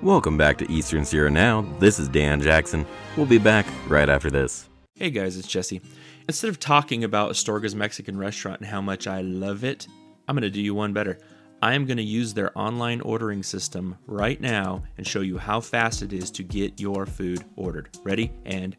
Welcome back to Eastern Sierra Now. This is Dan Jackson. We'll be back right after this. Hey guys, it's Jesse. Instead of talking about Astorga's Mexican restaurant and how much I love it, I'm going to do you one better. I am going to use their online ordering system right now and show you how fast it is to get your food ordered. Ready and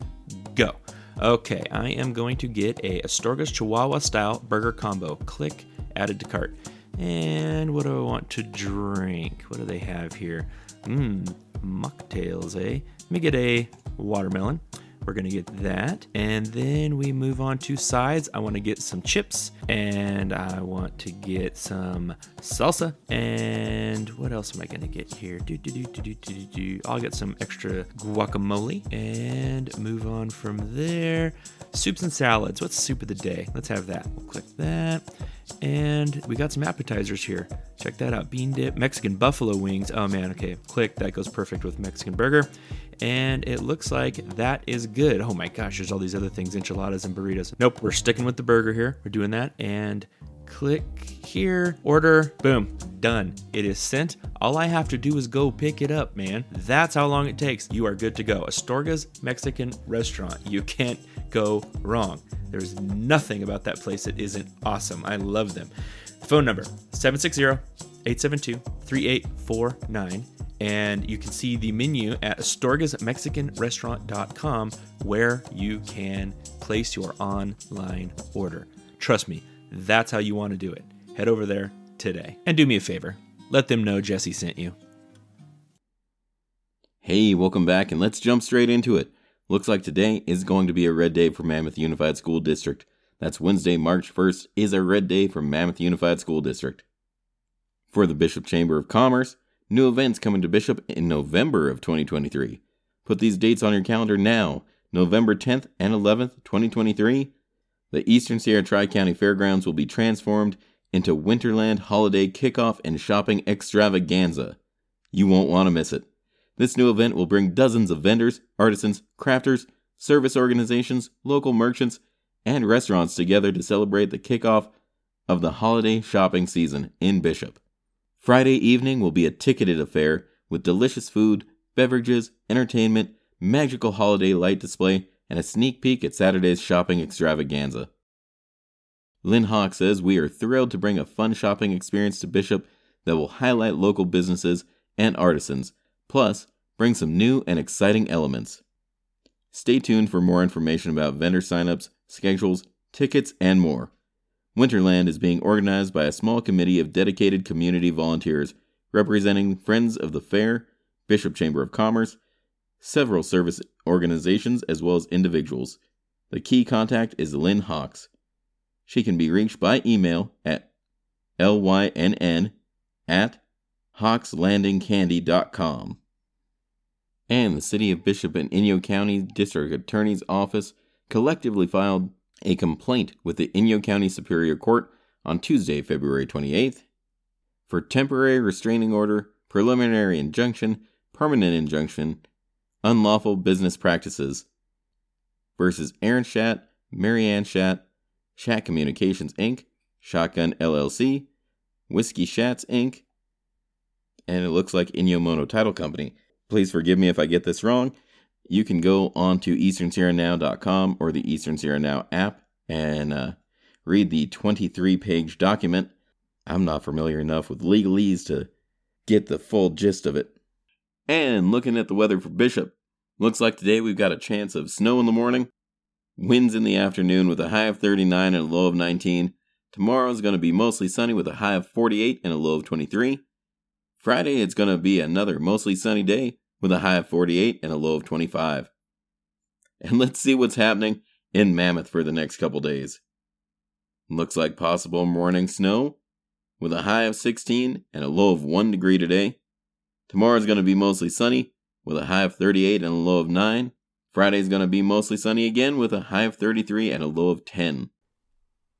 go. Okay, I am going to get a Astorga's Chihuahua style burger combo. Click added to cart. And what do I want to drink? What do they have here? Mmm, mocktails, eh? Let me get a watermelon. We're gonna get that. And then we move on to sides. I wanna get some chips and I want to get some salsa. And what else am I gonna get here? Do, do, do, do, do, do, do. I'll get some extra guacamole and move on from there. Soups and salads. What's soup of the day? Let's have that. We'll click that. And we got some appetizers here. Check that out. Bean dip, Mexican buffalo wings. Oh man, okay. Click. That goes perfect with Mexican burger. And it looks like that is good. Oh my gosh, there's all these other things enchiladas and burritos. Nope, we're sticking with the burger here. We're doing that. And click here, order, boom, done. It is sent. All I have to do is go pick it up, man. That's how long it takes. You are good to go. Astorga's Mexican restaurant. You can't go wrong. There's nothing about that place that isn't awesome. I love them. Phone number 760 872 3849. And you can see the menu at astorgasmexicanrestaurant.com where you can place your online order. Trust me, that's how you want to do it. Head over there today. And do me a favor let them know Jesse sent you. Hey, welcome back, and let's jump straight into it. Looks like today is going to be a red day for Mammoth Unified School District. That's Wednesday, March 1st, is a red day for Mammoth Unified School District. For the Bishop Chamber of Commerce, new events coming to Bishop in November of 2023. Put these dates on your calendar now November 10th and 11th, 2023. The Eastern Sierra Tri County Fairgrounds will be transformed into Winterland Holiday Kickoff and Shopping Extravaganza. You won't want to miss it. This new event will bring dozens of vendors, artisans, crafters, service organizations, local merchants, and restaurants together to celebrate the kickoff of the holiday shopping season in Bishop. Friday evening will be a ticketed affair with delicious food, beverages, entertainment, magical holiday light display, and a sneak peek at Saturday's shopping extravaganza. Lynn Hawk says we are thrilled to bring a fun shopping experience to Bishop that will highlight local businesses and artisans plus bring some new and exciting elements. Stay tuned for more information about vendor signups, schedules, tickets, and more. Winterland is being organized by a small committee of dedicated community volunteers representing Friends of the Fair, Bishop Chamber of Commerce, several service organizations, as well as individuals. The key contact is Lynn Hawks. She can be reached by email at lynn at hawkslandingcandy.com. And the City of Bishop and Inyo County District Attorney's Office collectively filed a complaint with the Inyo County Superior Court on Tuesday, February 28th, for temporary restraining order, preliminary injunction, permanent injunction, unlawful business practices versus Aaron Schat, Marianne Schat, Schat Communications Inc., Shotgun LLC, Whiskey Shats Inc., and it looks like Inyo Title Company. Please forgive me if I get this wrong. You can go on to easternsierranow.com or the Eastern Sierra Now app and uh, read the 23 page document. I'm not familiar enough with legalese to get the full gist of it. And looking at the weather for Bishop, looks like today we've got a chance of snow in the morning, winds in the afternoon with a high of 39 and a low of 19. Tomorrow is going to be mostly sunny with a high of 48 and a low of 23. Friday, it's going to be another mostly sunny day with a high of 48 and a low of 25. And let's see what's happening in Mammoth for the next couple days. Looks like possible morning snow with a high of 16 and a low of 1 degree today. Tomorrow's going to be mostly sunny with a high of 38 and a low of 9. Friday's going to be mostly sunny again with a high of 33 and a low of 10.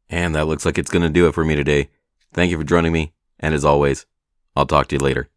And that looks like it's going to do it for me today. Thank you for joining me, and as always, I'll talk to you later.